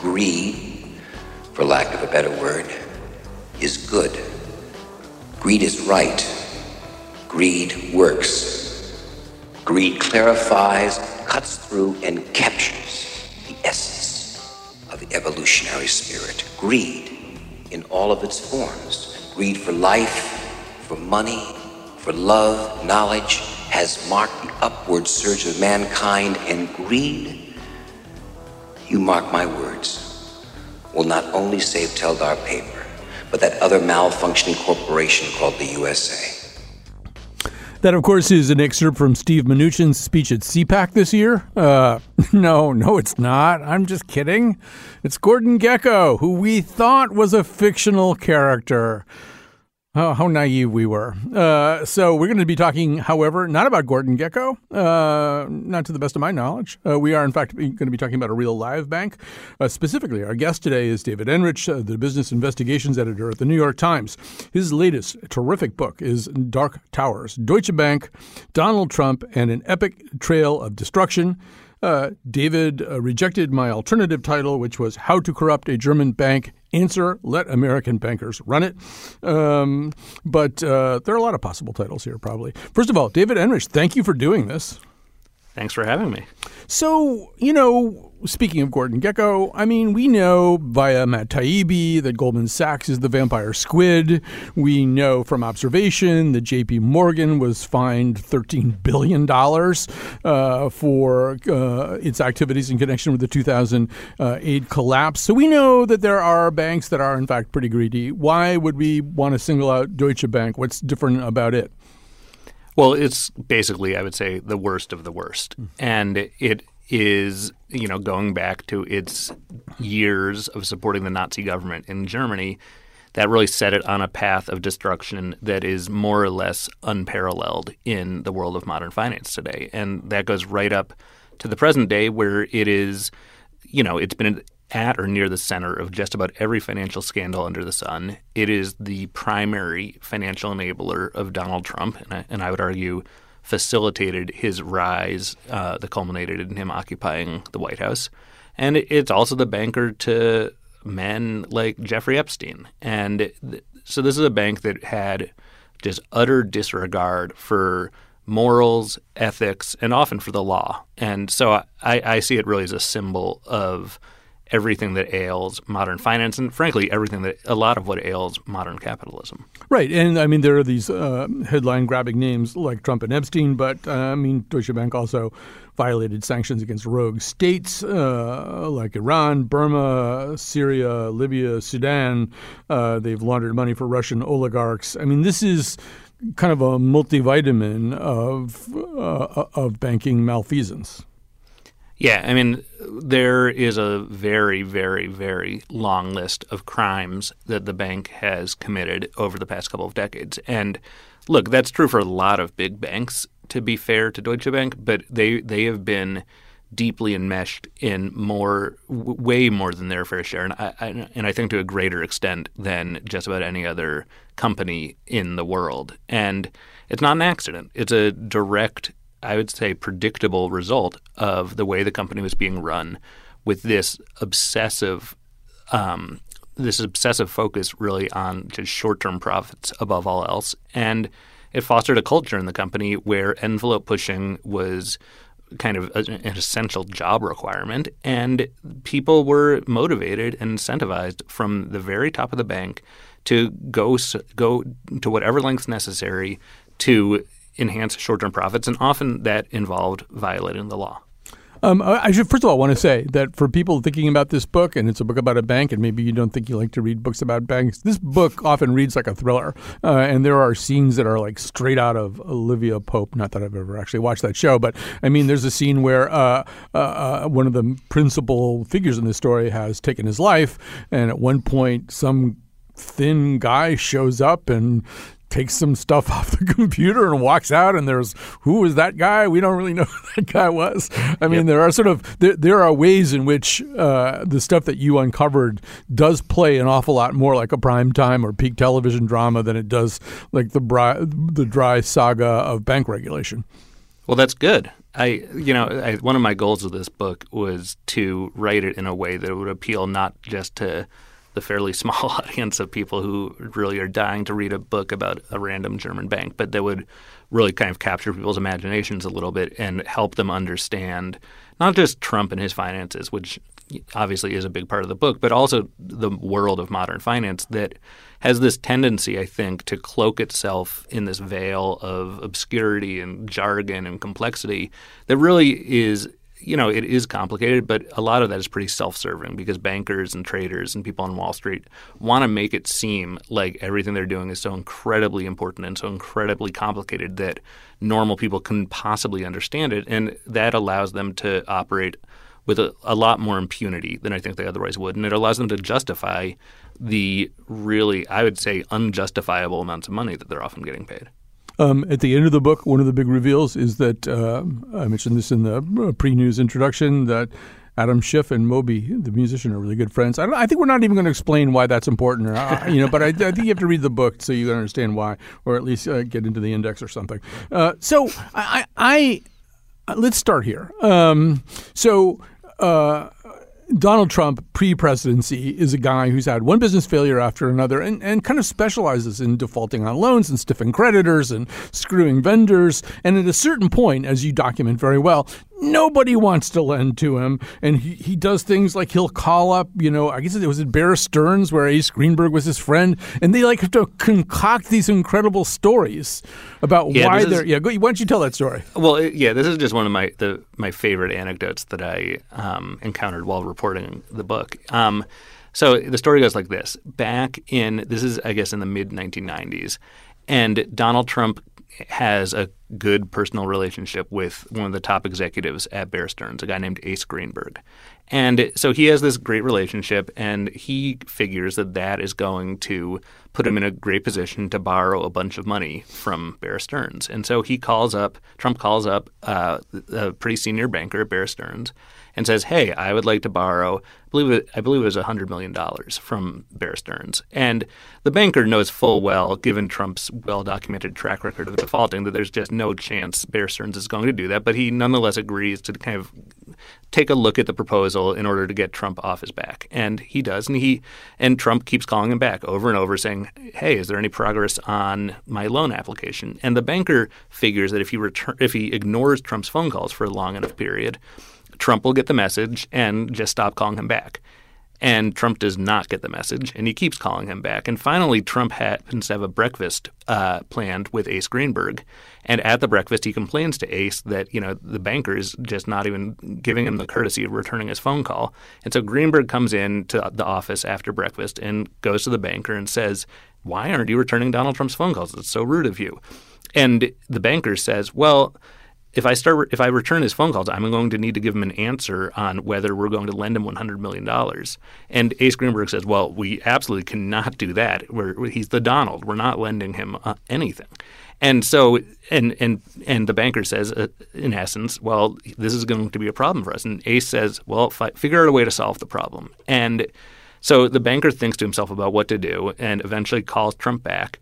greed, for lack of a better word, is good. Greed is right. Greed works. Greed clarifies, cuts through, and captures the essence of the evolutionary spirit. Greed in all of its forms. Greed for life, for money, for love, knowledge, has marked the upward surge of mankind, and greed you mark my words, will not only save Teldar Paper, but that other malfunctioning corporation called the USA. That, of course, is an excerpt from Steve Mnuchin's speech at CPAC this year. Uh, no, no, it's not. I'm just kidding. It's Gordon Gekko, who we thought was a fictional character. Oh, how naive we were. Uh, so we're going to be talking, however, not about Gordon Gekko, uh, not to the best of my knowledge. Uh, we are, in fact, going to be talking about a real live bank. Uh, specifically, our guest today is David Enrich, uh, the business investigations editor at the New York Times. His latest terrific book is Dark Towers, Deutsche Bank, Donald Trump, and an epic trail of destruction. Uh, David uh, rejected my alternative title, which was How to Corrupt a German Bank. Answer Let American Bankers Run It. Um, but uh, there are a lot of possible titles here, probably. First of all, David Enrich, thank you for doing this. Thanks for having me. So, you know, speaking of Gordon Gekko, I mean, we know via Matt Taibbi that Goldman Sachs is the vampire squid. We know from observation that JP Morgan was fined $13 billion uh, for uh, its activities in connection with the 2008 collapse. So we know that there are banks that are, in fact, pretty greedy. Why would we want to single out Deutsche Bank? What's different about it? Well, it's basically, I would say, the worst of the worst. Hmm. And it is, you know, going back to its years of supporting the Nazi government in Germany, that really set it on a path of destruction that is more or less unparalleled in the world of modern finance today. And that goes right up to the present day where it is, you know, it's been at or near the center of just about every financial scandal under the sun. It is the primary financial enabler of Donald Trump, and I, and I would argue facilitated his rise uh, that culminated in him occupying the White House. And it's also the banker to men like Jeffrey Epstein. And th- so this is a bank that had just utter disregard for morals, ethics, and often for the law. And so I, I see it really as a symbol of everything that ails modern finance and frankly everything that a lot of what ails modern capitalism. Right. And I mean there are these uh, headline grabbing names like Trump and Epstein, but uh, I mean Deutsche Bank also violated sanctions against rogue states uh, like Iran, Burma, Syria, Libya, Sudan. Uh, they've laundered money for Russian oligarchs. I mean this is kind of a multivitamin of uh, of banking malfeasance. Yeah, I mean, there is a very, very, very long list of crimes that the bank has committed over the past couple of decades. And look, that's true for a lot of big banks, to be fair to Deutsche Bank, but they, they have been deeply enmeshed in more, way more than their fair share, and I, and I think to a greater extent than just about any other company in the world. And it's not an accident. It's a direct I would say, predictable result of the way the company was being run with this obsessive um, this obsessive focus really on just short-term profits above all else. And it fostered a culture in the company where envelope pushing was kind of an essential job requirement and people were motivated and incentivized from the very top of the bank to go go to whatever lengths necessary to enhance short term profits, and often that involved violating the law. Um, I should first of all want to say that for people thinking about this book, and it's a book about a bank, and maybe you don't think you like to read books about banks, this book often reads like a thriller, uh, and there are scenes that are like straight out of Olivia Pope. Not that I've ever actually watched that show, but I mean, there's a scene where uh, uh, uh one of the principal figures in the story has taken his life, and at one point, some thin guy shows up and takes some stuff off the computer and walks out and there's who is that guy? We don't really know who that guy was. I mean yep. there are sort of there, there are ways in which uh, the stuff that you uncovered does play an awful lot more like a prime time or peak television drama than it does like the dry, the dry saga of bank regulation. Well that's good. I, you know, I, one of my goals of this book was to write it in a way that would appeal not just to the fairly small audience of people who really are dying to read a book about a random German bank, but that would really kind of capture people's imaginations a little bit and help them understand not just Trump and his finances, which obviously is a big part of the book, but also the world of modern finance that has this tendency, I think, to cloak itself in this veil of obscurity and jargon and complexity that really is you know, it is complicated, but a lot of that is pretty self-serving because bankers and traders and people on Wall Street want to make it seem like everything they're doing is so incredibly important and so incredibly complicated that normal people can possibly understand it, and that allows them to operate with a, a lot more impunity than I think they otherwise would, and it allows them to justify the really, I would say, unjustifiable amounts of money that they're often getting paid. Um, at the end of the book, one of the big reveals is that uh, I mentioned this in the uh, pre-news introduction that Adam Schiff and Moby, the musician, are really good friends. I, I think we're not even going to explain why that's important, or, uh, you know. But I, I, think you have to read the book so you understand why, or at least uh, get into the index or something. Uh, so I, I, let's start here. Um, so. Donald Trump, pre presidency, is a guy who's had one business failure after another and, and kind of specializes in defaulting on loans and stiffing creditors and screwing vendors. And at a certain point, as you document very well, nobody wants to lend to him. And he, he does things like he'll call up, you know, I guess it was at Bear Stearns where Ace Greenberg was his friend, and they like have to concoct these incredible stories about yeah, why they're. Is, yeah, go, why don't you tell that story? Well, yeah, this is just one of my the my favorite anecdotes that I um, encountered while reporting the book. Um, so the story goes like this: Back in this is I guess in the mid 1990s, and Donald Trump has a good personal relationship with one of the top executives at Bear Stearns, a guy named Ace Greenberg. And so he has this great relationship, and he figures that that is going to put him in a great position to borrow a bunch of money from Bear Stearns. And so he calls up, Trump calls up uh, a pretty senior banker at Bear Stearns and says, "Hey, I would like to borrow. I believe it, I believe it was hundred million dollars from Bear Stearns." And the banker knows full well, given Trump's well-documented track record of defaulting, that there's just no chance Bear Stearns is going to do that. But he nonetheless agrees to kind of take a look at the proposal in order to get Trump off his back, and he does. And he and Trump keeps calling him back over and over, saying, "Hey, is there any progress on my loan application?" And the banker figures that if he return if he ignores Trump's phone calls for a long enough period Trump will get the message and just stop calling him back. And Trump does not get the message, and he keeps calling him back. And finally, Trump happens to have a breakfast uh, planned with Ace Greenberg. And at the breakfast, he complains to Ace that you know the banker is just not even giving him the courtesy of returning his phone call. And so Greenberg comes in to the office after breakfast and goes to the banker and says, "Why aren't you returning Donald Trump's phone calls? It's so rude of you." And the banker says, "Well." If I start if I return his phone calls, I'm going to need to give him an answer on whether we're going to lend him 100 million dollars. And Ace Greenberg says, "Well, we absolutely cannot do that. We're, he's the Donald. We're not lending him uh, anything." And so, and and and the banker says, uh, in essence, "Well, this is going to be a problem for us." And Ace says, "Well, fi- figure out a way to solve the problem." And so the banker thinks to himself about what to do, and eventually calls Trump back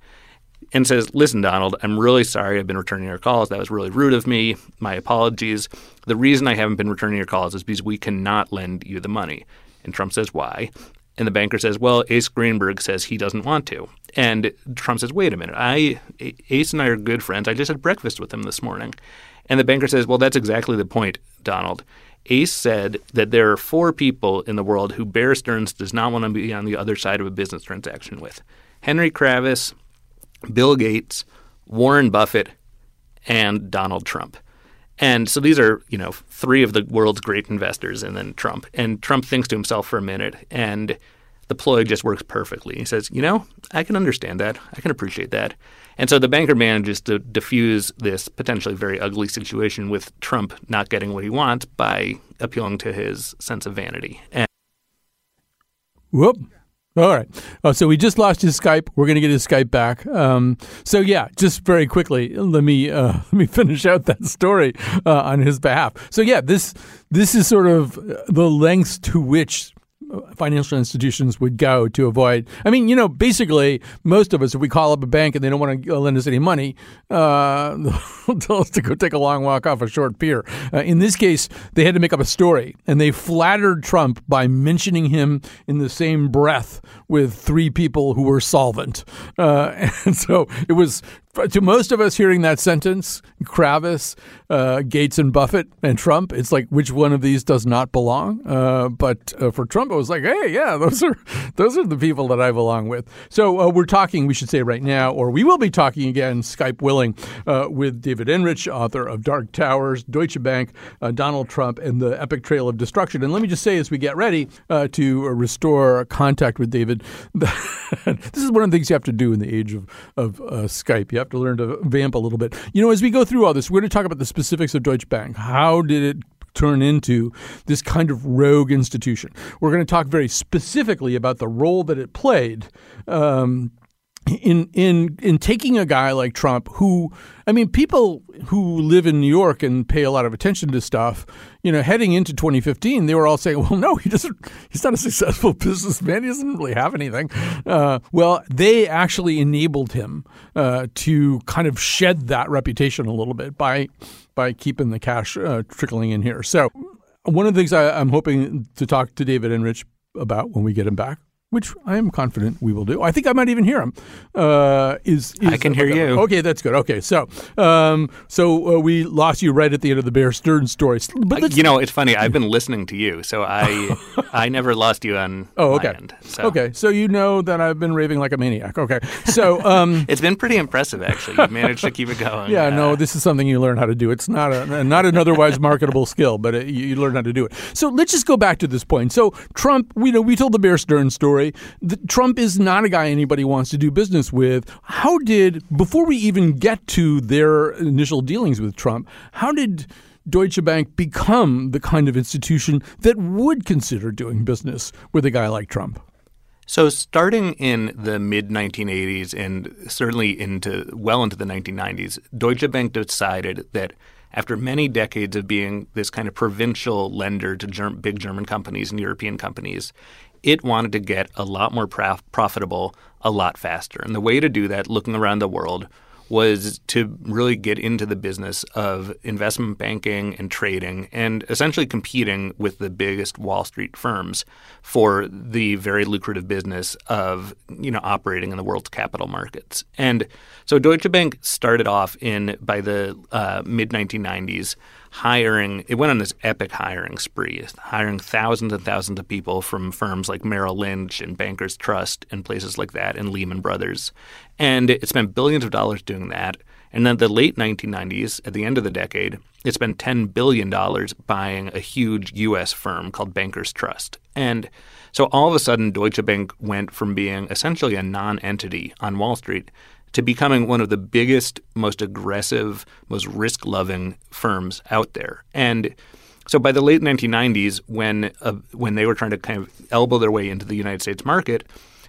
and says, Listen, Donald, I'm really sorry I've been returning your calls. That was really rude of me. My apologies. The reason I haven't been returning your calls is because we cannot lend you the money. And Trump says, Why? And the banker says, Well, Ace Greenberg says he doesn't want to. And Trump says, Wait a minute. I Ace and I are good friends. I just had breakfast with him this morning. And the banker says, Well, that's exactly the point, Donald. Ace said that there are four people in the world who Bear Stearns does not want to be on the other side of a business transaction with Henry Kravis, Bill Gates, Warren Buffett, and Donald Trump. And so these are, you know, three of the world's great investors and then Trump. And Trump thinks to himself for a minute and the ploy just works perfectly. He says, you know, I can understand that. I can appreciate that. And so the banker manages to diffuse this potentially very ugly situation with Trump not getting what he wants by appealing to his sense of vanity. And Whoop. All right. Uh, so we just lost his Skype. We're going to get his Skype back. Um, so yeah, just very quickly, let me uh, let me finish out that story uh, on his behalf. So yeah, this this is sort of the lengths to which financial institutions would go to avoid. I mean, you know, basically, most of us, if we call up a bank and they don't want to lend us any money, uh, they'll tell us to go take a long walk off a short pier. Uh, in this case, they had to make up a story, and they flattered Trump by mentioning him in the same breath with three people who were solvent. Uh, and so it was to most of us hearing that sentence, Kravis, uh, Gates, and Buffett and Trump, it's like which one of these does not belong? Uh, but uh, for Trump, it was like, hey, yeah, those are those are the people that I belong with. So uh, we're talking, we should say right now, or we will be talking again, Skype willing, uh, with David Enrich, author of Dark Towers, Deutsche Bank, uh, Donald Trump, and the Epic Trail of Destruction. And let me just say, as we get ready to restore contact with David, this is one of the things you have to do in the age of of Skype. You have have to learn to vamp a little bit. You know, as we go through all this, we're going to talk about the specifics of Deutsche Bank. How did it turn into this kind of rogue institution? We're going to talk very specifically about the role that it played. Um, in in in taking a guy like Trump, who I mean, people who live in New York and pay a lot of attention to stuff, you know, heading into 2015, they were all saying, "Well, no, he doesn't. He's not a successful businessman. He doesn't really have anything." Uh, well, they actually enabled him uh, to kind of shed that reputation a little bit by by keeping the cash uh, trickling in here. So, one of the things I, I'm hoping to talk to David Enrich about when we get him back which I am confident we will do. I think I might even hear him. Uh, is, is, I can hear you. Okay, that's good. Okay, so um, so uh, we lost you right at the end of the Bear Stearns story. But uh, you know, it's funny. I've been listening to you, so I I never lost you on. Oh, okay. End, so. Okay, so you know that I've been raving like a maniac. Okay, so um, it's been pretty impressive actually. You've managed to keep it going. Yeah, uh, no, this is something you learn how to do. It's not a not an otherwise marketable skill, but it, you, you learn how to do it. So let's just go back to this point. So Trump, we know we told the Bear Stearns story. The, Trump is not a guy anybody wants to do business with. How did, before we even get to their initial dealings with Trump, how did Deutsche Bank become the kind of institution that would consider doing business with a guy like Trump? So, starting in the mid 1980s and certainly into well into the 1990s, Deutsche Bank decided that after many decades of being this kind of provincial lender to big German companies and European companies, it wanted to get a lot more prof- profitable a lot faster. And the way to do that, looking around the world, was to really get into the business of investment banking and trading and essentially competing with the biggest Wall Street firms for the very lucrative business of you know operating in the world's capital markets. And so Deutsche Bank started off in by the uh, mid 1990s hiring. It went on this epic hiring spree, hiring thousands and thousands of people from firms like Merrill Lynch and Bankers Trust and places like that, and Lehman Brothers. And it spent billions of dollars doing that. And then the late 1990s, at the end of the decade, it spent $10 billion buying a huge U.S. firm called Bankers Trust. And so all of a sudden, Deutsche Bank went from being essentially a non entity on Wall Street to becoming one of the biggest, most aggressive, most risk loving firms out there. And so by the late 1990s, when uh, when they were trying to kind of elbow their way into the United States market,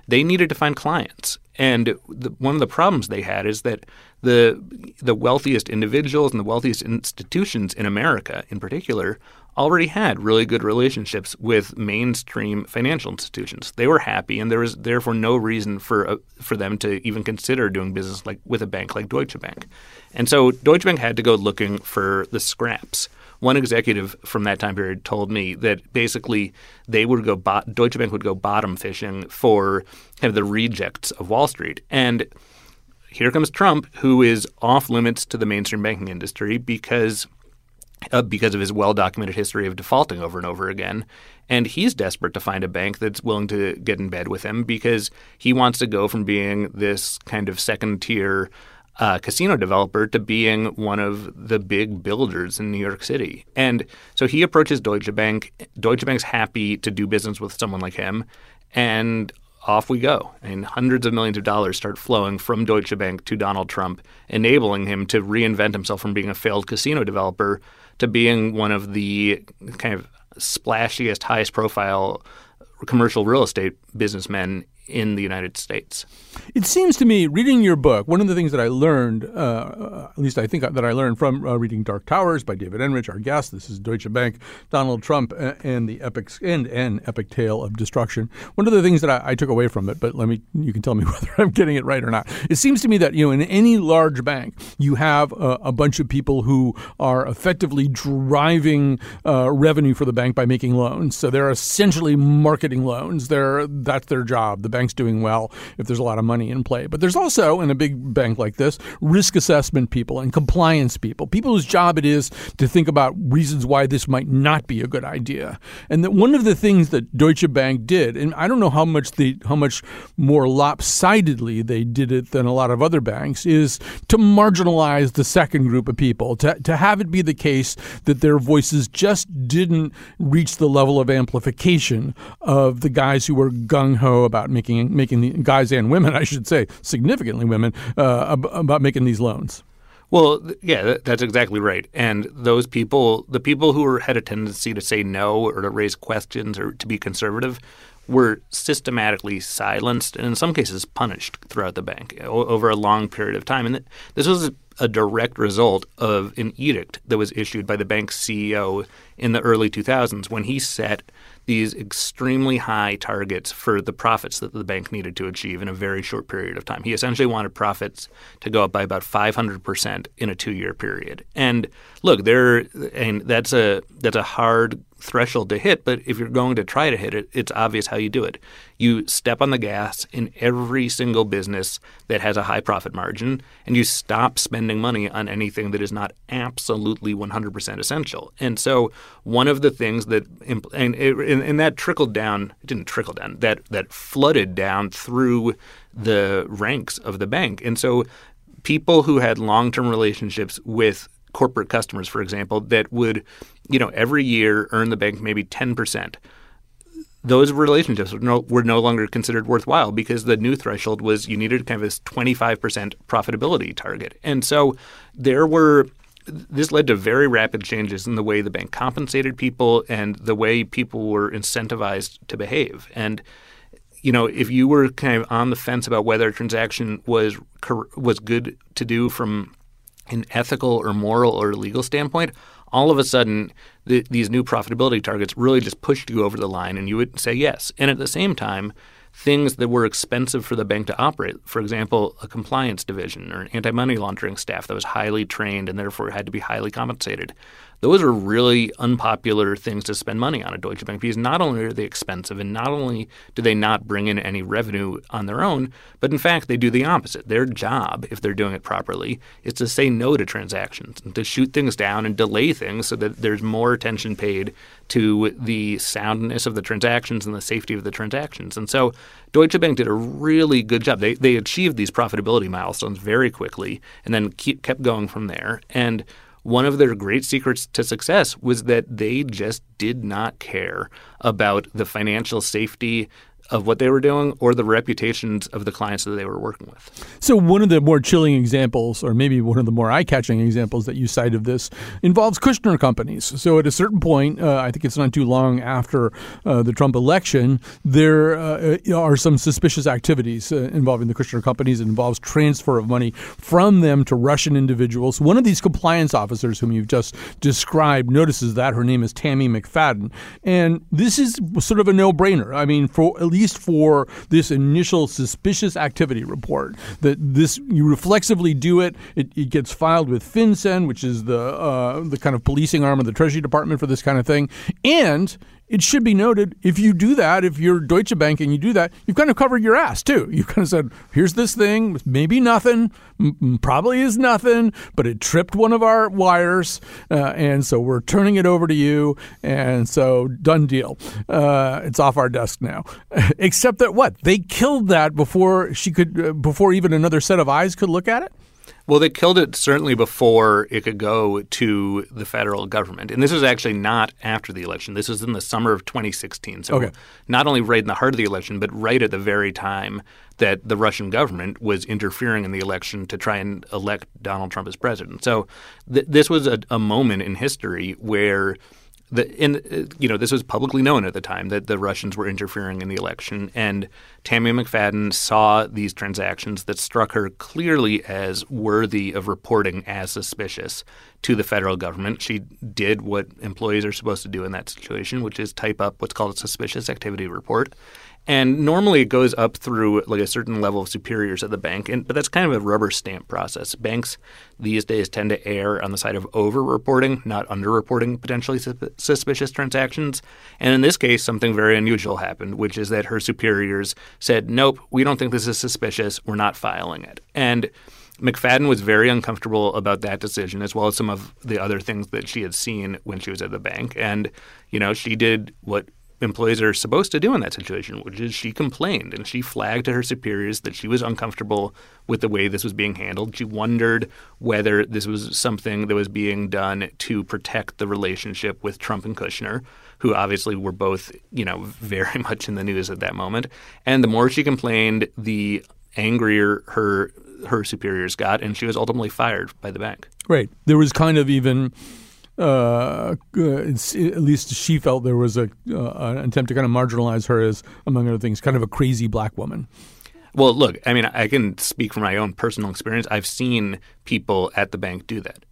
they needed to find clients. And the, one of the problems they had is that the the wealthiest individuals and the wealthiest institutions in America, in particular, already had really good relationships with mainstream financial institutions. They were happy, and there was therefore no reason for uh, for them to even consider doing business like with a bank like Deutsche Bank. And so Deutsche Bank had to go looking for the scraps. One executive from that time period told me that basically they would go bo- Deutsche Bank would go bottom fishing for kind of the rejects of Wall Street and here comes Trump, who is off limits to the mainstream banking industry because uh, because of his well documented history of defaulting over and over again. And he's desperate to find a bank that's willing to get in bed with him because he wants to go from being this kind of second tier uh, casino developer to being one of the big builders in New York City. And so he approaches Deutsche Bank. Deutsche Bank's happy to do business with someone like him. And off we go. And hundreds of millions of dollars start flowing from Deutsche Bank to Donald Trump, enabling him to reinvent himself from being a failed casino developer to being one of the kind of splashiest, highest profile commercial real estate businessmen in the United States. It seems to me, reading your book, one of the things that I learned, uh, at least I think that I learned from uh, reading Dark Towers by David Enrich, our guest. This is Deutsche Bank, Donald Trump, and the epic and an epic tale of destruction. One of the things that I, I, took away from it, but let me, you can tell me whether I'm getting it right or not. It seems to me that you know, in any large bank, you have a, a bunch of people who are effectively driving uh, revenue for the bank by making loans. So they're essentially marketing loans. They're that's their job. The bank's doing well if there's a lot of money in play. But there's also, in a big bank like this, risk assessment people and compliance people, people whose job it is to think about reasons why this might not be a good idea. And that one of the things that Deutsche Bank did, and I don't know how much the how much more lopsidedly they did it than a lot of other banks, is to marginalize the second group of people, to, to have it be the case that their voices just didn't reach the level of amplification of the guys who were gung ho about making making making the guys and women, I should say, significantly women, uh, about making these loans. Well, yeah, that's exactly right. And those people, the people who had a tendency to say no or to raise questions or to be conservative, were systematically silenced and in some cases punished throughout the bank over a long period of time. And this was a direct result of an edict that was issued by the bank's CEO in the early 2000s when he set these extremely high targets for the profits that the bank needed to achieve in a very short period of time. He essentially wanted profits to go up by about 500% in a 2-year period. And look, there and that's a that's a hard threshold to hit, but if you're going to try to hit it, it's obvious how you do it. You step on the gas in every single business that has a high profit margin, and you stop spending money on anything that is not absolutely 100% essential. And so, one of the things that and, and, and that trickled down, it didn't trickle down, that that flooded down through the ranks of the bank. And so, people who had long-term relationships with corporate customers, for example, that would, you know, every year earn the bank maybe 10%. Those relationships were no, were no longer considered worthwhile because the new threshold was you needed kind of this 25% profitability target. And so there were this led to very rapid changes in the way the bank compensated people and the way people were incentivized to behave. And you know, if you were kind of on the fence about whether a transaction was was good to do from an ethical or moral or legal standpoint, all of a sudden the, these new profitability targets really just pushed you over the line and you would say yes. And at the same time, things that were expensive for the bank to operate, for example, a compliance division or an anti money laundering staff that was highly trained and therefore had to be highly compensated, those are really unpopular things to spend money on at Deutsche Bank because not only are they expensive and not only do they not bring in any revenue on their own, but in fact they do the opposite. Their job, if they're doing it properly, is to say no to transactions and to shoot things down and delay things so that there's more attention paid to the soundness of the transactions and the safety of the transactions. And so Deutsche Bank did a really good job. They, they achieved these profitability milestones very quickly and then keep, kept going from there. And one of their great secrets to success was that they just did not care about the financial safety of what they were doing or the reputations of the clients that they were working with. So, one of the more chilling examples, or maybe one of the more eye catching examples that you cite of this, involves Kushner companies. So, at a certain point, uh, I think it's not too long after uh, the Trump election, there uh, are some suspicious activities uh, involving the Kushner companies. It involves transfer of money from them to Russian individuals. One of these compliance officers, whom you've just described, notices that her name is Tammy McFadden. And this is sort of a no brainer. I mean, for at least least for this initial suspicious activity report. That this you reflexively do it. It, it gets filed with FinCEN, which is the uh, the kind of policing arm of the Treasury Department for this kind of thing, and it should be noted if you do that, if you're Deutsche Bank and you do that, you've kind of covered your ass too. You've kind of said, here's this thing, maybe nothing, m- probably is nothing, but it tripped one of our wires. Uh, and so we're turning it over to you. And so done deal. Uh, it's off our desk now. Except that what? They killed that before she could, uh, before even another set of eyes could look at it? Well, they killed it certainly before it could go to the federal government. And this was actually not after the election. This was in the summer of 2016. So Okay. not only right in the heart of the election, but right at the very time that the Russian government was interfering in the election to try and elect Donald Trump as president. So th- this was a, a moment in history where the in uh, you know this was publicly known at the time that the Russians were interfering in the election, and Tammy McFadden saw these transactions that struck her clearly as worthy of reporting as suspicious to the federal government. She did what employees are supposed to do in that situation, which is type up what's called a suspicious activity report. And normally it goes up through like a certain level of superiors at the bank, and but that's kind of a rubber stamp process. Banks these days tend to err on the side of over-reporting, not under-reporting potentially sus- suspicious transactions. And in this case, something very unusual happened, which is that her superiors said, "Nope, we don't think this is suspicious. We're not filing it." And McFadden was very uncomfortable about that decision, as well as some of the other things that she had seen when she was at the bank. And, you know, she did what employees are supposed to do in that situation, which is she complained and she flagged to her superiors that she was uncomfortable with the way this was being handled. She wondered whether this was something that was being done to protect the relationship with Trump and Kushner, who obviously were both, you know, very much in the news at that moment. And the more she complained, the angrier her her superiors got, and she was ultimately fired by the bank. Right. There was kind of even, uh, at least she felt there was a uh, an attempt to kind of marginalize her as, among other things, kind of a crazy black woman. Well, look, I mean, I can speak from my own personal experience. I've seen people at the bank do that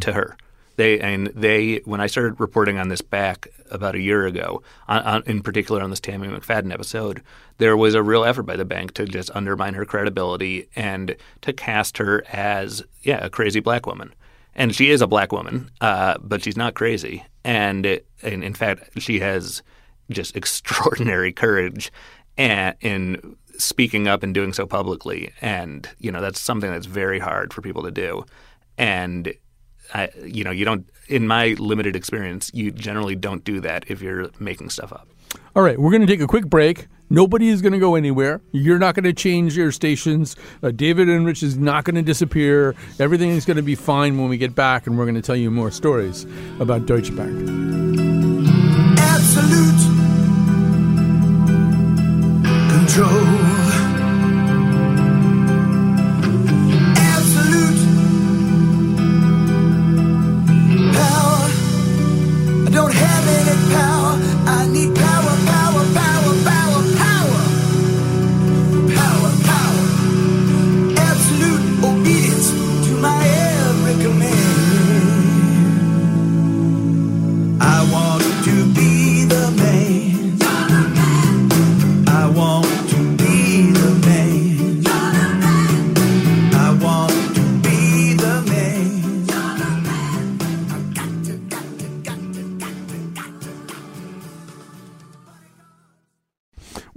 to her. They and they when I started reporting on this back about a year ago, on, on, in particular on this Tammy McFadden episode, there was a real effort by the bank to just undermine her credibility and to cast her as yeah a crazy black woman. And she is a black woman, uh, but she's not crazy. And, it, and in fact, she has just extraordinary courage and, in speaking up and doing so publicly. And you know that's something that's very hard for people to do. And I, you know, you don't. In my limited experience, you generally don't do that if you're making stuff up. All right, we're going to take a quick break. Nobody is going to go anywhere. You're not going to change your stations. Uh, David Rich is not going to disappear. Everything is going to be fine when we get back, and we're going to tell you more stories about Deutsche Bank. absolute control.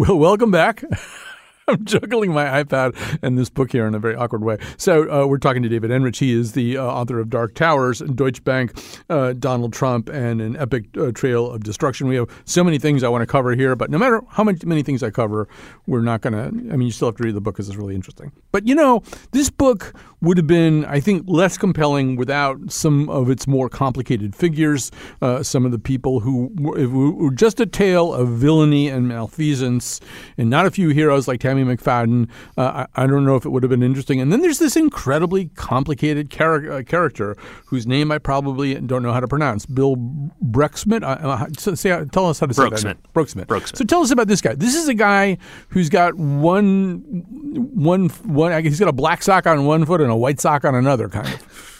Well, welcome back. I'm juggling my iPad and this book here in a very awkward way. So uh, we're talking to David Enrich. He is the uh, author of Dark Towers, Deutsche Bank, uh, Donald Trump, and an epic uh, trail of destruction. We have so many things I want to cover here, but no matter how much, many things I cover, we're not going to. I mean, you still have to read the book because it's really interesting. But you know, this book would have been, I think, less compelling without some of its more complicated figures, uh, some of the people who were, were just a tale of villainy and malfeasance, and not a few heroes like Tammy McFadden. Uh, I, I don't know if it would have been interesting. And then there's this incredibly complicated char- uh, character whose name I probably don't know how to pronounce, Bill Brexmit. Uh, uh, so- say, tell us how to say that. Broeksmit. name. Broeksmit. Broeksmit. So tell us about this guy. This is a guy who's got one, one, one. I guess he's got a black sock on one foot and a white sock on another, kind of.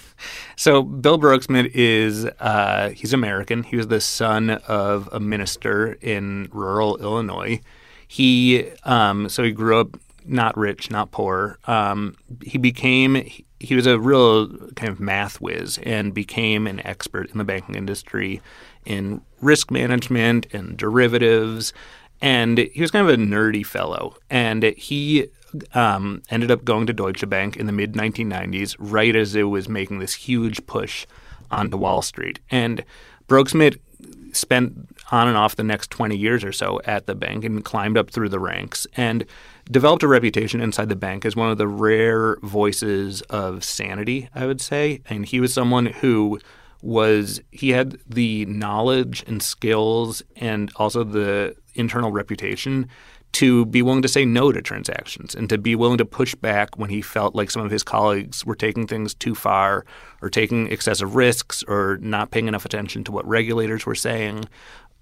So Bill Broeksmit is uh, he's American. He was the son of a minister in rural Illinois. He um, so he grew up not rich, not poor. Um, he became he, he was a real kind of math whiz and became an expert in the banking industry in risk management and derivatives. And he was kind of a nerdy fellow. And he um, ended up going to Deutsche Bank in the mid 1990s, right as it was making this huge push onto Wall Street. And Broeksmit spent on and off the next 20 years or so at the bank and climbed up through the ranks and developed a reputation inside the bank as one of the rare voices of sanity, I would say. And he was someone who was he had the knowledge and skills and also the internal reputation to be willing to say no to transactions and to be willing to push back when he felt like some of his colleagues were taking things too far or taking excessive risks or not paying enough attention to what regulators were saying.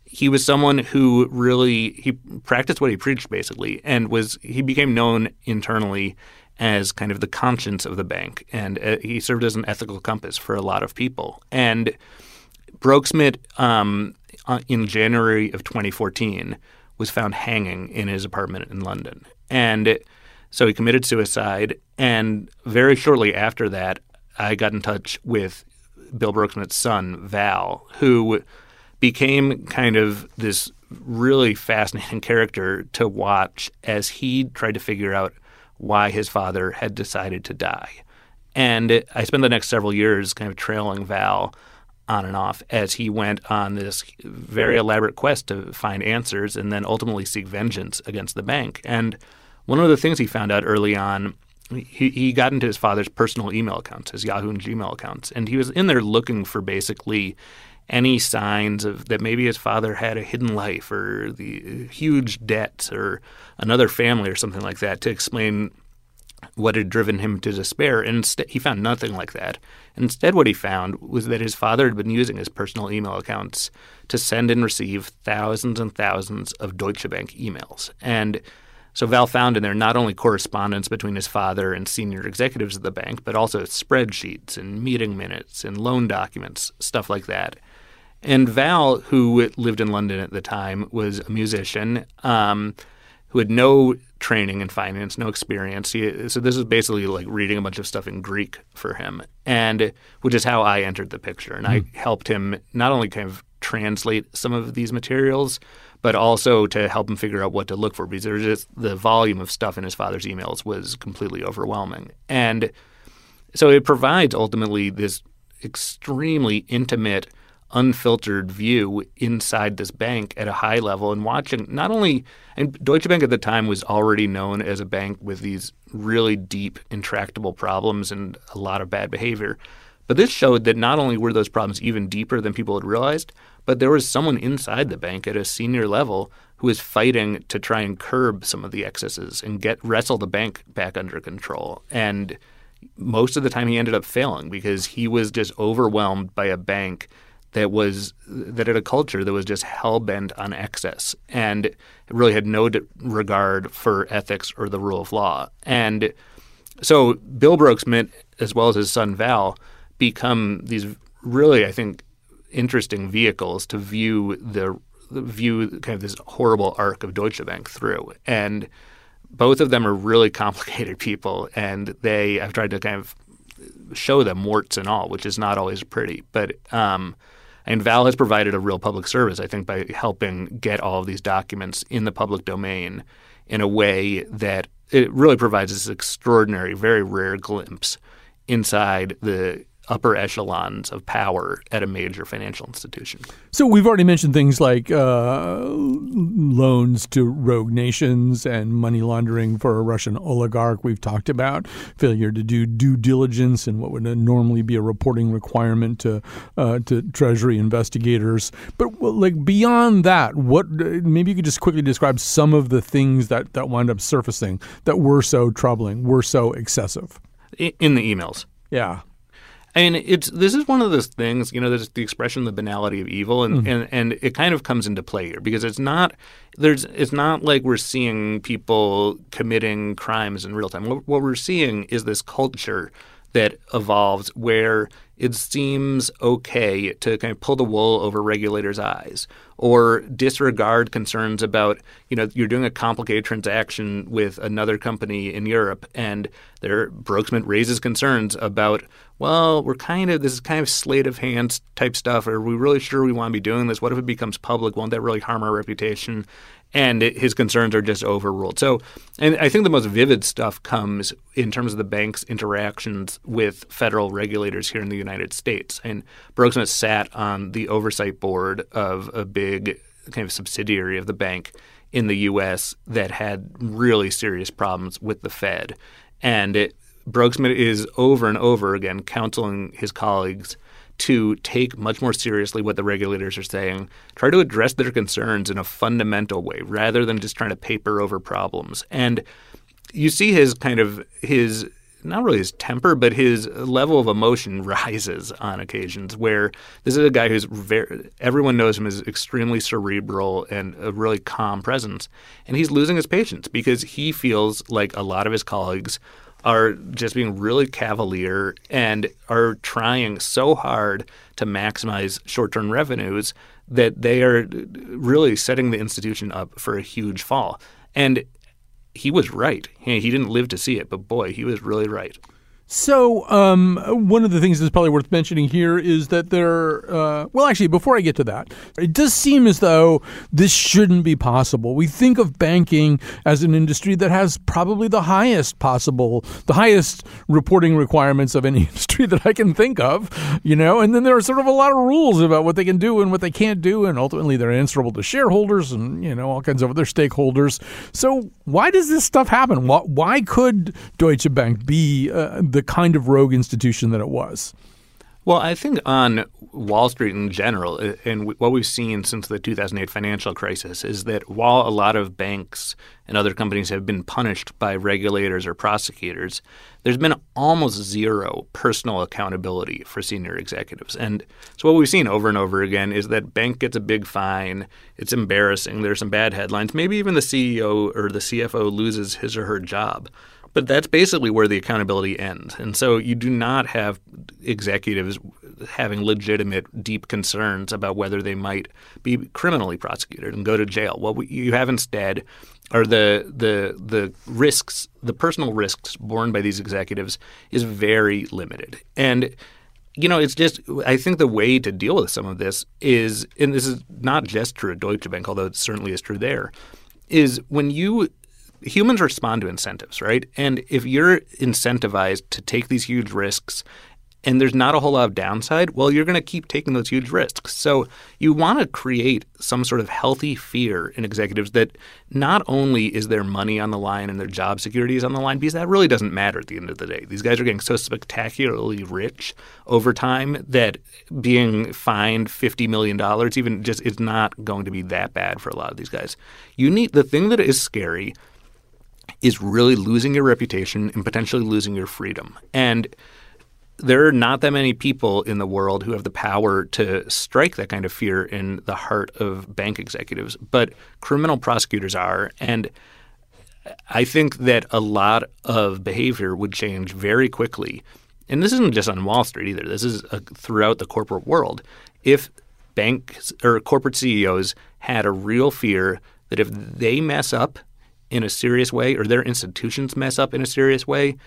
He was someone who really he practiced what he preached basically and was he became known internally as kind of the conscience of the bank and uh, he served as an ethical compass for a lot of people. And Broeksmit um, Uh, in January of 2014 was found hanging in his apartment in London. And it, so he committed suicide. And very shortly after that, I got in touch with Bill Broeksmit's son, Val, who became kind of this really fascinating character to watch as he tried to figure out why his father had decided to die. And I spent the next several years kind of trailing Val on and off as he went on this very elaborate quest to find answers and then ultimately seek vengeance against the bank. And one of the things he found out early on, he, he got into his father's personal email accounts, his Yahoo and Gmail accounts, and he was in there looking for basically any signs of that maybe his father had a hidden life or the uh, huge debts or another family or something like that to explain what had driven him to despair. And instead, he found nothing like that. Instead, what he found was that his father had been using his personal email accounts to send and receive thousands and thousands of Deutsche Bank emails. And so Val found in there not only correspondence between his father and senior executives of the bank, but also spreadsheets and meeting minutes and loan documents, stuff like that. And Val, who lived in London at the time, was a musician. Um, who had no training in finance, no experience. He, so this is basically like reading a bunch of stuff in Greek for him, and which is how I entered the picture. And mm. I helped him not only kind of translate some of these materials, but also to help him figure out what to look for because there's just the volume of stuff in his father's emails was completely overwhelming. And so it provides ultimately this extremely intimate unfiltered view inside this bank at a high level and watching not only and Deutsche Bank at the time was already known as a bank with these really deep intractable problems and a lot of bad behavior. But this showed that not only were those problems even deeper than people had realized but there was someone inside the bank at a senior level who was fighting to try and curb some of the excesses and get wrestle the bank back under control. And most of the time he ended up failing because he was just overwhelmed by a bank that was that had a culture that was just hell bent on excess and really had no regard for ethics or the rule of law. And so Bill Brooks Broeksmit, as well as his son Val, become these really, I think, interesting vehicles to view the view kind of this horrible arc of Deutsche Bank through. And both of them are really complicated people, and they I've tried to kind of show them warts and all, which is not always pretty, but. Um, and Val has provided a real public service, I think, by helping get all of these documents in the public domain in a way that it really provides this extraordinary, very rare glimpse inside the upper echelons of power at a major financial institution. So we've already mentioned things like uh, loans to rogue nations and money laundering for a Russian oligarch. We've talked about failure to do due diligence and what would normally be a reporting requirement to uh, to Treasury investigators. But like beyond that, what maybe you could just quickly describe some of the things that that wound up surfacing that were so troubling, were so excessive in the emails. Yeah. And it's this is one of those things, you know, there's the expression of the banality of evil and, mm-hmm. and, and it kind of comes into play here because it's not there's it's not like we're seeing people committing crimes in real time. What, what we're seeing is this culture that evolves where it seems okay to kind of pull the wool over regulators' eyes or disregard concerns about, you know, you're doing a complicated transaction with another company in Europe and their Broeksmit raises concerns about, well, we're kind of, this is kind of sleight of hands type stuff. Are we really sure we want to be doing this? What if it becomes public? Won't that really harm our reputation? And it, his concerns are just overruled. So, and I think the most vivid stuff comes in terms of the bank's interactions with federal regulators here in the United States. And Broeksmit sat on the oversight board of a big kind of subsidiary of the bank in the U.S. that had really serious problems with the Fed, and it, Broeksmit is over and over again counseling his colleagues to take much more seriously what the regulators are saying, try to address their concerns in a fundamental way rather than just trying to paper over problems. And you see his kind of his not really his temper, but his level of emotion rises on occasions. Where this is a guy who's very, everyone knows him as extremely cerebral and a really calm presence, and he's losing his patience because he feels like a lot of his colleagues are just being really cavalier and are trying so hard to maximize short-term revenues that they are really setting the institution up for a huge fall. And he was right. He didn't live to see it, but boy, he was really right. So, um, one of the things that's probably worth mentioning here is that there, uh, well, actually, before I get to that, it does seem as though this shouldn't be possible. We think of banking as an industry that has probably the highest possible, the highest reporting requirements of any industry that I can think of, you know, and then there are sort of a lot of rules about what they can do and what they can't do, and ultimately they're answerable to shareholders and, you know, all kinds of other stakeholders. So, why does this stuff happen? Why, why could Deutsche Bank be uh, the kind of rogue institution that it was. Well, I think on Wall Street in general, uh, and what we've seen since the 2008 financial crisis is that while a lot of banks and other companies have been punished by regulators or prosecutors, there's been almost zero personal accountability for senior executives. And so what we've seen over and over again is that bank gets a big fine, it's embarrassing, there's some bad headlines, maybe even the CEO or the CFO loses his or her job. But that's basically where the accountability ends. And so you do not have executives having legitimate, deep concerns about whether they might be criminally prosecuted and go to jail. What you have instead are the the the risks, the personal risks borne by these executives is very limited. And you know, it's just I think the way to deal with some of this is, and this is not just true at Deutsche Bank, although it certainly is true there, is when you humans respond to incentives, right? And if you're incentivized to take these huge risks and there's not a whole lot of downside, well, you're going to keep taking those huge risks. So you want to create some sort of healthy fear in executives that not only is their money on the line and their job security is on the line, because that really doesn't matter at the end of the day. These guys are getting so spectacularly rich over time that being fined $50 million even just is not going to be that bad for a lot of these guys. You need the thing that is scary is really losing your reputation and potentially losing your freedom. And there are not that many people in the world who have the power to strike that kind of fear in the heart of bank executives, but criminal prosecutors are. And I think that a lot of behavior would change very quickly. And this isn't just on Wall Street either. This is uh, throughout the corporate world. If banks or corporate CEOs had a real fear that if they mess up in a serious way or their institutions mess up in a serious way,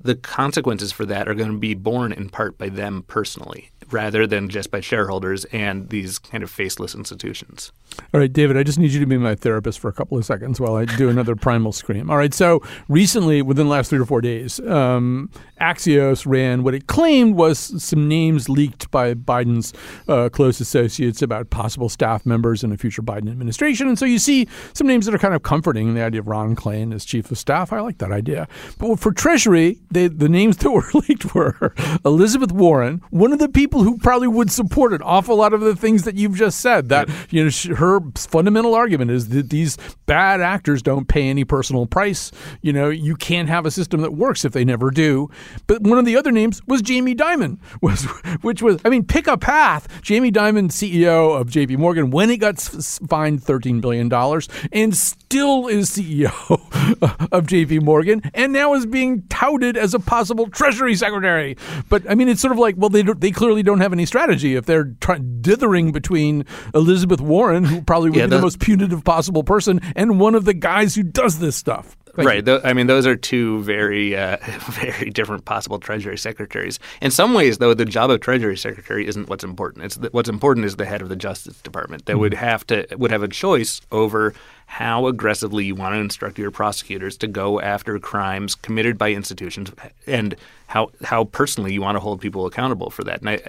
the consequences for that are going to be borne in part by them personally rather than just by shareholders and these kind of faceless institutions. All right, David, I just need you to be my therapist for a couple of seconds while I do another primal scream. All right, so recently, within the last three or four days, um, Axios ran what it claimed was some names leaked by Biden's uh, close associates about possible staff members in a future Biden administration. And so you see some names that are kind of comforting the idea of Ron Klain as chief of staff. I like that idea. But for Treasury, they, the names that were leaked were Elizabeth Warren, one of the people who probably would support an awful lot of the things that you've just said. That, you know, her fundamental argument is that these bad actors don't pay any personal price. You know, you can't have a system that works if they never do. But one of the other names was Jamie Dimon, was which was I mean, pick a path. Jamie Dimon, CEO of J.P. Morgan, when he got fined thirteen billion dollars, and still is CEO of J.P. Morgan, and now is being touted as a possible Treasury Secretary. But I mean, it's sort of like, well, they they clearly don't have any strategy if they're try- dithering between Elizabeth Warren, who probably would yeah, be the, the most punitive possible person, and one of the guys who does this stuff. Thank right. Th- I mean, those are two very, uh, very different possible Treasury secretaries. In some ways, though, the job of Treasury Secretary isn't what's important. It's the, what's important is the head of the Justice Department that mm-hmm. would have to would have a choice over how aggressively you want to instruct your prosecutors to go after crimes committed by institutions and how how personally you want to hold people accountable for that. And I,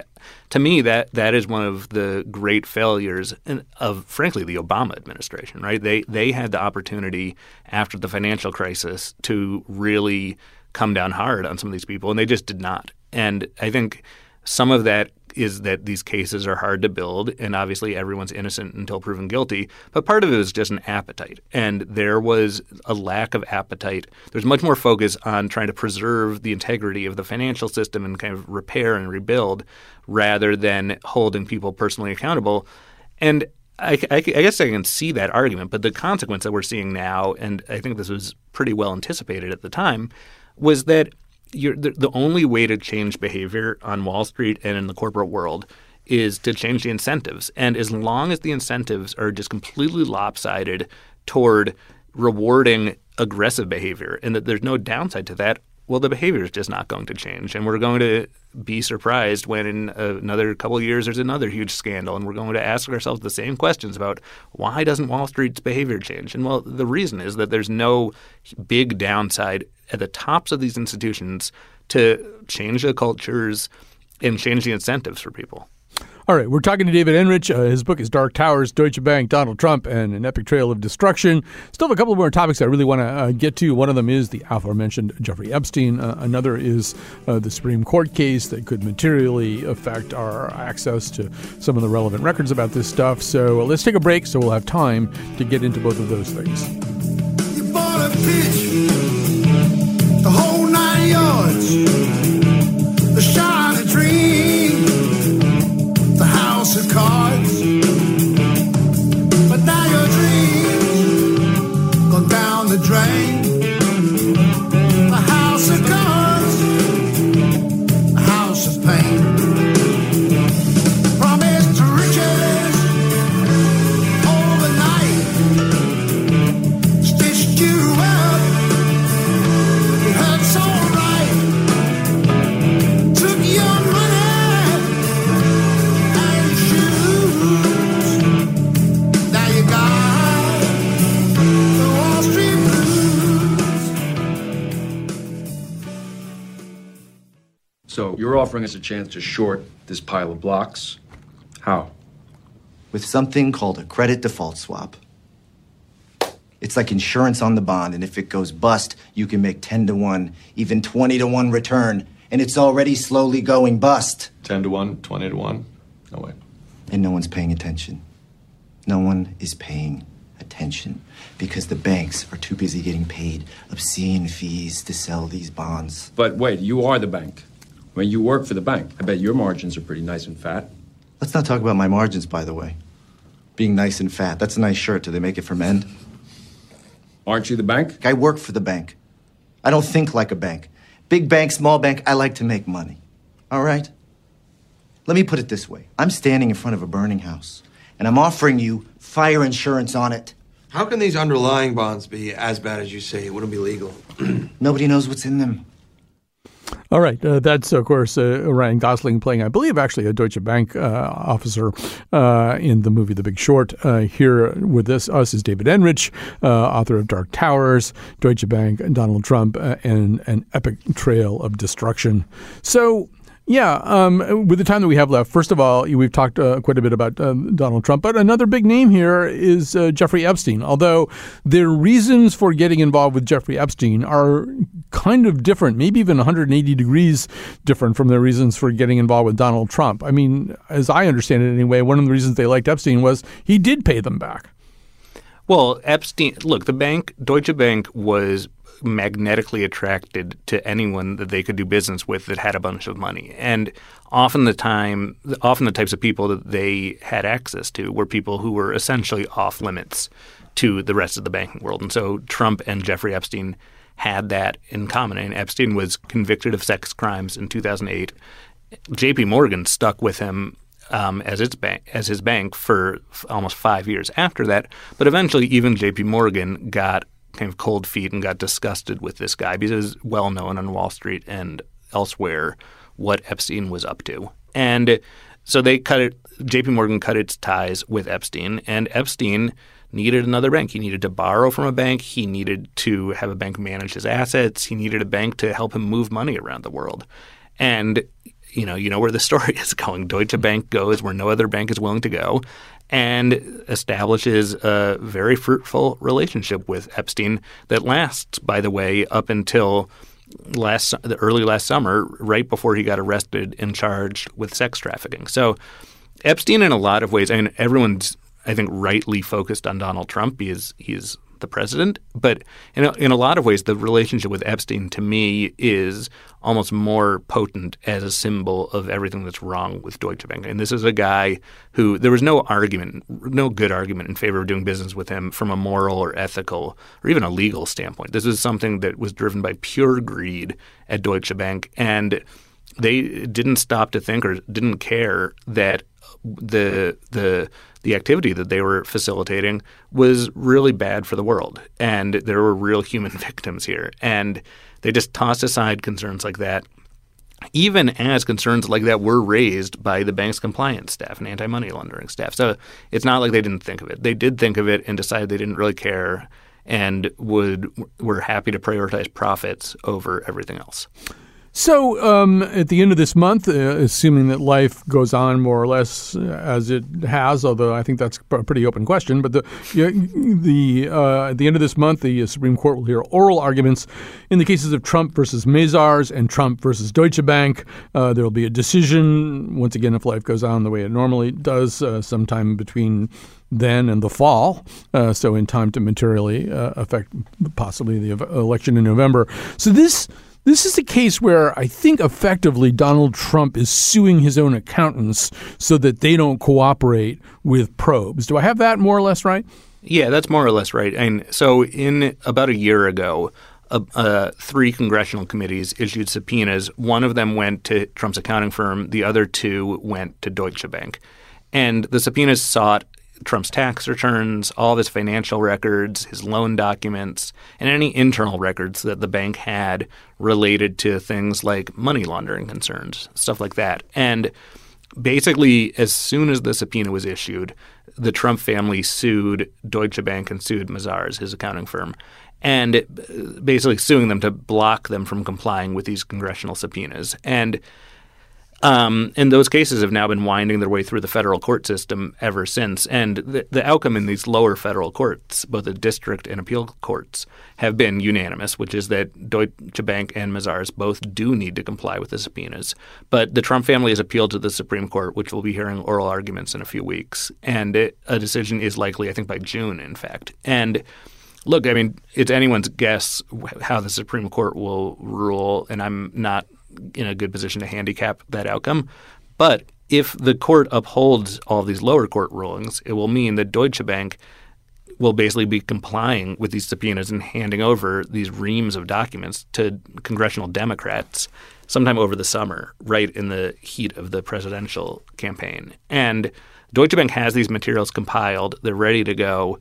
to me, that that is one of the great failures of, frankly, the Obama administration. Right? They they had the opportunity after the financial crisis to really come down hard on some of these people, and they just did not. And I think some of that is that these cases are hard to build, and obviously everyone's innocent until proven guilty. But part of it is just an appetite, and there was a lack of appetite. There's much more focus on trying to preserve the integrity of the financial system and kind of repair and rebuild, rather than holding people personally accountable. And I, I, I, guess I can see that argument, but the consequence that we're seeing now, and I think this was pretty well anticipated at the time, was that the, the only way to change behavior on Wall Street and in the corporate world is to change the incentives. And as long as the incentives are just completely lopsided toward rewarding aggressive behavior and that there's no downside to that, well, the behavior is just not going to change. And we're going to be surprised when in another couple of years there's another huge scandal. And we're going to ask ourselves the same questions about why doesn't Wall Street's behavior change? And well, the reason is that there's no big downside at the tops of these institutions to change the cultures and change the incentives for people. All right, we're talking to David Enrich. Uh, his book is Dark Towers, Deutsche Bank, Donald Trump, and an Epic Trail of Destruction. Still have a couple more topics I really want to uh, get to. One of them is the aforementioned Jeffrey Epstein. Uh, another is uh, the Supreme Court case that could materially affect our access to some of the relevant records about this stuff. So uh, let's take a break so we'll have time to get into both of those things. The shiny dream, the house of cards. Offering us a chance to short this pile of blocks? How? with something called a credit default swap. It's like insurance on the bond, and if it goes bust, you can make 10 to 1, even 20 to 1 return, and it's already slowly going bust. 10 to 1, 20 to 1? No way. And no one's paying attention. No one is paying attention because the banks are too busy getting paid obscene fees to sell these bonds. But wait, you are the bank. When you work for the bank, I bet your margins are pretty nice and fat. Let's not talk about my margins, by the way. Being nice and fat. That's a nice shirt. Do they make it for men? Aren't you the bank? I work for the bank. I don't think like a bank. Big bank, small bank, I like to make money. All right? Let me put it this way I'm standing in front of a burning house, and I'm offering you fire insurance on it. How can these underlying bonds be as bad as you say? It wouldn't be legal. Nobody knows what's in them. All right. Uh, that's, of course, uh, Ryan Gosling playing, I believe, actually a Deutsche Bank uh, officer uh, in the movie The Big Short. Uh, here with this, us is David Enrich, uh, author of Dark Towers, Deutsche Bank, Donald Trump, and an epic trail of destruction. So, yeah, um, with the time that we have left, first of all, we've talked uh, quite a bit about uh, Donald Trump, but another big name here is uh, Jeffrey Epstein. Although the reasons for getting involved with Jeffrey Epstein are kind of different, maybe even 180 degrees different from the reasons for getting involved with Donald Trump. I mean, as I understand it anyway, one of the reasons they liked Epstein was he did pay them back. Well, Epstein, look, the bank, Deutsche Bank, was magnetically attracted to anyone that they could do business with that had a bunch of money. And often the time, often the types of people that they had access to were people who were essentially off limits to the rest of the banking world. And so Trump and Jeffrey Epstein had that in common. And Epstein was convicted of sex crimes in 2008. J.P. Morgan stuck with him um, as its bank as his bank for f- almost five years after that. But eventually, even J.P. Morgan got kind of cold feet and got disgusted with this guy because it was well known on Wall Street and elsewhere what Epstein was up to. And so they cut it. J.P. Morgan cut its ties with Epstein, and Epstein needed another bank. He needed to borrow from a bank. He needed to have a bank manage his assets. He needed a bank to help him move money around the world. And you know, you know where the story is going. Deutsche Bank goes where no other bank is willing to go and establishes a very fruitful relationship with Epstein that lasts, by the way, up until last the early last summer, right before he got arrested and charged with sex trafficking. So Epstein, in a lot of ways, I mean, everyone's I think rightly focused on Donald Trump because he's the president. But in a, in a lot of ways, the relationship with Epstein to me is almost more potent as a symbol of everything that's wrong with Deutsche Bank. And this is a guy who there was no argument, no good argument in favor of doing business with him from a moral or ethical or even a legal standpoint. This is something that was driven by pure greed at Deutsche Bank. And they didn't stop to think or didn't care that the the the activity that they were facilitating was really bad for the world, and there were real human victims here, and they just tossed aside concerns like that. Even as concerns like that were raised by the bank's compliance staff and anti-money laundering staff, so it's not like they didn't think of it. They did think of it and decided they didn't really care, and would were happy to prioritize profits over everything else. So, um, at the end of this month, uh, assuming that life goes on more or less uh, as it has, although I think that's a pretty open question, but the the uh, at the end of this month, the Supreme Court will hear oral arguments in the cases of Trump versus Mazars and Trump versus Deutsche Bank. Uh, there will be a decision once again if life goes on the way it normally does, uh, sometime between then and the fall, uh, so in time to materially uh, affect possibly the election in November. So this this is a case where I think effectively Donald Trump is suing his own accountants so that they don't cooperate with probes. Do I have that more or less right? Yeah, that's more or less right. And so, in about a year ago, uh, uh, three congressional committees issued subpoenas. One of them went to Trump's accounting firm. The other two went to Deutsche Bank. And the subpoenas sought Trump's tax returns, all of his financial records, his loan documents, and any internal records that the bank had related to things like money laundering concerns, stuff like that. And basically, as soon as the subpoena was issued, the Trump family sued Deutsche Bank and sued Mazars, his accounting firm, and uh, basically suing them to block them from complying with these congressional subpoenas. And um, and those cases have now been winding their way through the federal court system ever since. And the, the, outcome in these lower federal courts, both the district and appeal courts, have been unanimous, which is that Deutsche Bank and Mazars both do need to comply with the subpoenas. But the Trump family has appealed to the Supreme Court, which will be hearing oral arguments in a few weeks. And it, a decision is likely, I think, by June, in fact. And look, I mean, it's anyone's guess how the Supreme Court will rule, and I'm not in a good position to handicap that outcome. But if the court upholds all these lower court rulings, it will mean that Deutsche Bank will basically be complying with these subpoenas and handing over these reams of documents to congressional Democrats sometime over the summer, right in the heat of the presidential campaign. And Deutsche Bank has these materials compiled, they're ready to go.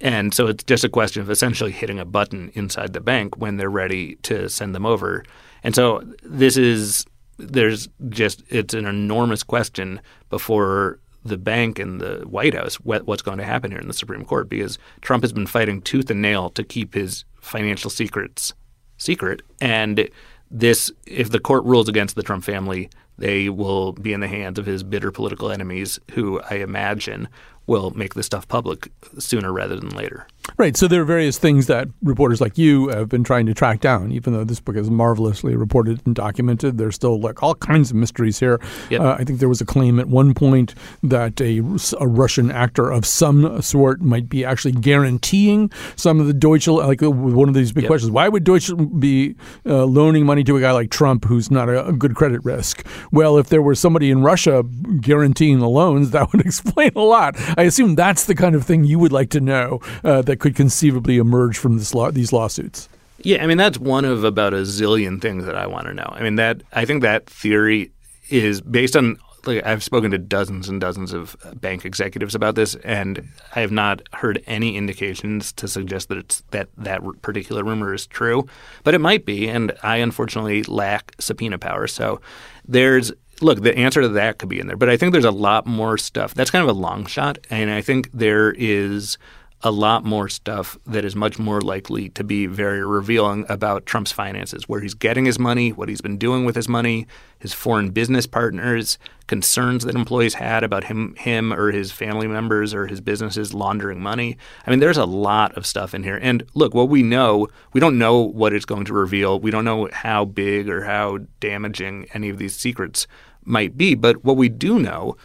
And so it's just a question of essentially hitting a button inside the bank when they're ready to send them over. And so this is there's just it's an enormous question before the bank and the White House what, what's going to happen here in the Supreme Court because Trump has been fighting tooth and nail to keep his financial secrets secret and this if the court rules against the Trump family they will be in the hands of his bitter political enemies who I imagine will make this stuff public sooner rather than later. Right. So there are various things that reporters like you have been trying to track down. Even though this book is marvelously reported and documented, there's still like all kinds of mysteries here. Yep. Uh, I think there was a claim at one point that a, a, Russian actor of some sort might be actually guaranteeing some of the Deutsche. Like uh, one of these big yep. questions: Why would Deutsche be uh, loaning money to a guy like Trump, who's not a, a good credit risk? Well, if there were somebody in Russia guaranteeing the loans, that would explain a lot. I assume that's the kind of thing you would like to know uh, that could conceivably emerge from this law- these lawsuits. Yeah, I mean that's one of about a zillion things that I want to know. I mean that I think that theory is based on like I've spoken to dozens and dozens of bank executives about this, and I have not heard any indications to suggest that it's that that particular rumor is true. But it might be, and I unfortunately lack subpoena power. So there's look, the answer to that could be in there, but I think there's a lot more stuff. That's kind of a long shot, and I think there is a lot more stuff that is much more likely to be very revealing about Trump's finances, where he's getting his money, what he's been doing with his money, his foreign business partners, concerns that employees had about him him or his family members or his businesses laundering money. I mean, there's a lot of stuff in here. And look, what we know, we don't know what it's going to reveal. We don't know how big or how damaging any of these secrets might be, but what we do know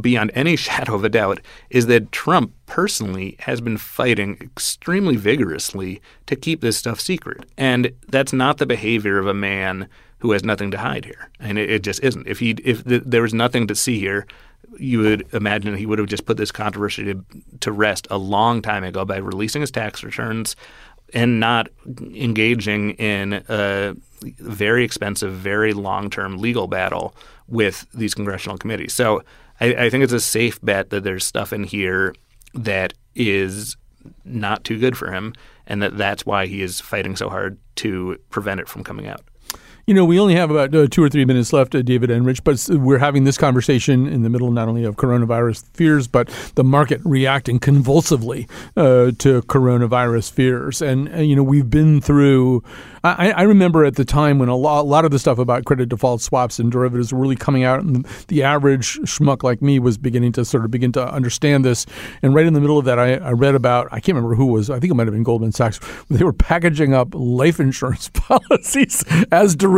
beyond any shadow of a doubt is that Trump personally has been fighting extremely vigorously to keep this stuff secret. And that's not the behavior of a man who has nothing to hide here. And it, it just isn't. If he if th- there was nothing to see here, you would imagine he would have just put this controversy to, to rest a long time ago by releasing his tax returns and not engaging in a very expensive, very long-term legal battle with these congressional committees. So I, I think it's a safe bet that there's stuff in here that is not too good for him, and that that's why he is fighting so hard to prevent it from coming out. You know, we only have about uh, two or three minutes left, uh, David Enrich, but we're having this conversation in the middle not only of coronavirus fears, but the market reacting convulsively uh, to coronavirus fears. And, uh, you know, we've been through I, I remember at the time when a lot, a lot of the stuff about credit default swaps and derivatives were really coming out, and the average schmuck like me was beginning to sort of begin to understand this. And right in the middle of that, I, I read about I can't remember who was. I think it might have been Goldman Sachs. They were packaging up life insurance policies as derivatives.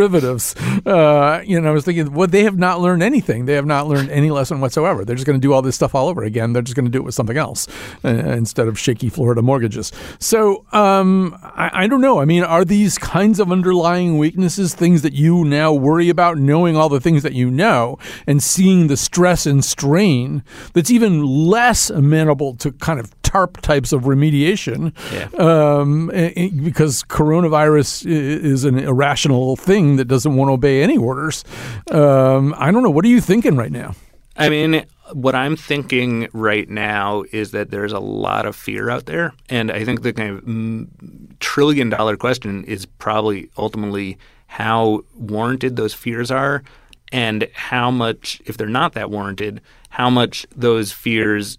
Uh, you know, I was thinking, well, they have not learned anything. They have not learned any lesson whatsoever. They're just going to do all this stuff all over again. They're just going to do it with something else uh, instead of shaky Florida mortgages. So um, I, I don't know. I mean, are these kinds of underlying weaknesses, things that you now worry about, knowing all the things that you know and seeing the stress and strain that's even less amenable to kind of TARP types of remediation yeah. um, because coronavirus is an irrational thing that doesn't want to obey any orders. Um, I don't know. What are you thinking right now? I mean, what I'm thinking right now is that there's a lot of fear out there, and I think the kind of mm, trillion dollar question is probably ultimately how warranted those fears are, and how much, if they're not that warranted, how much those fears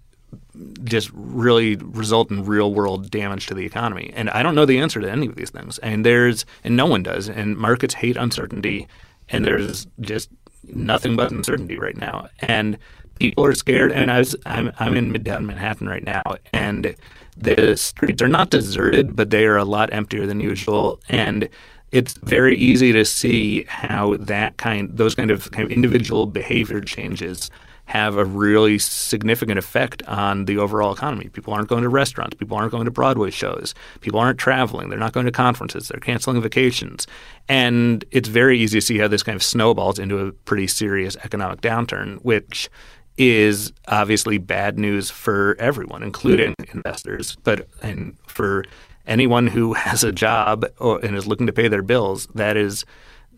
just really result in real world damage to the economy. And I don't know the answer to any of these things. And there's and no one does. And markets hate uncertainty. And there's just nothing but uncertainty right now. And people are scared. And I was I'm I'm in Midtown Manhattan right now, and the streets are not deserted, but they are a lot emptier than usual. And it's very easy to see how that kind those kind of kind of individual behavior changes have a really significant effect on the overall economy. People aren't going to restaurants. People aren't going to Broadway shows. People aren't traveling. They're not going to conferences. They're canceling vacations. And it's very easy to see how this kind of snowballs into a pretty serious economic downturn, which is obviously bad news for everyone, including investors, but and for anyone who has a job or, and is looking to pay their bills, that is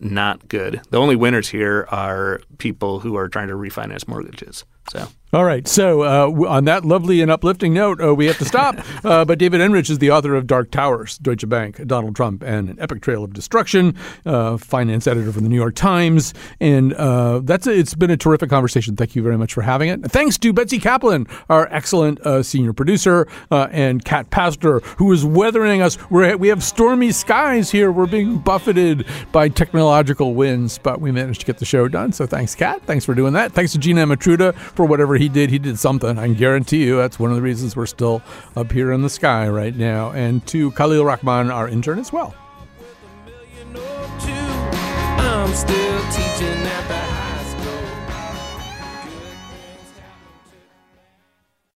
not good. The only winners here are people who are trying to refinance mortgages. So. All right. So, uh, on that lovely and uplifting note, uh, we have to stop. uh, but David Enrich is the author of Dark Towers, Deutsche Bank, Donald Trump, and an epic trail of destruction, uh, finance editor for the New York Times. And uh, that's a, it's been a terrific conversation. Thank you very much for having it. Thanks to Betsy Kaplan, our excellent uh, senior producer, and Cat Pastor, who is weathering us. We're, we have stormy skies here. We're being buffeted by technological winds, but we managed to get the show done. So, thanks, Cat. Thanks for doing that. Thanks to Gina Matruda for whatever he did. He did something. I can guarantee you that's one of the reasons we're still up here in the sky right now. And to Khalil Rahman, our intern, as well.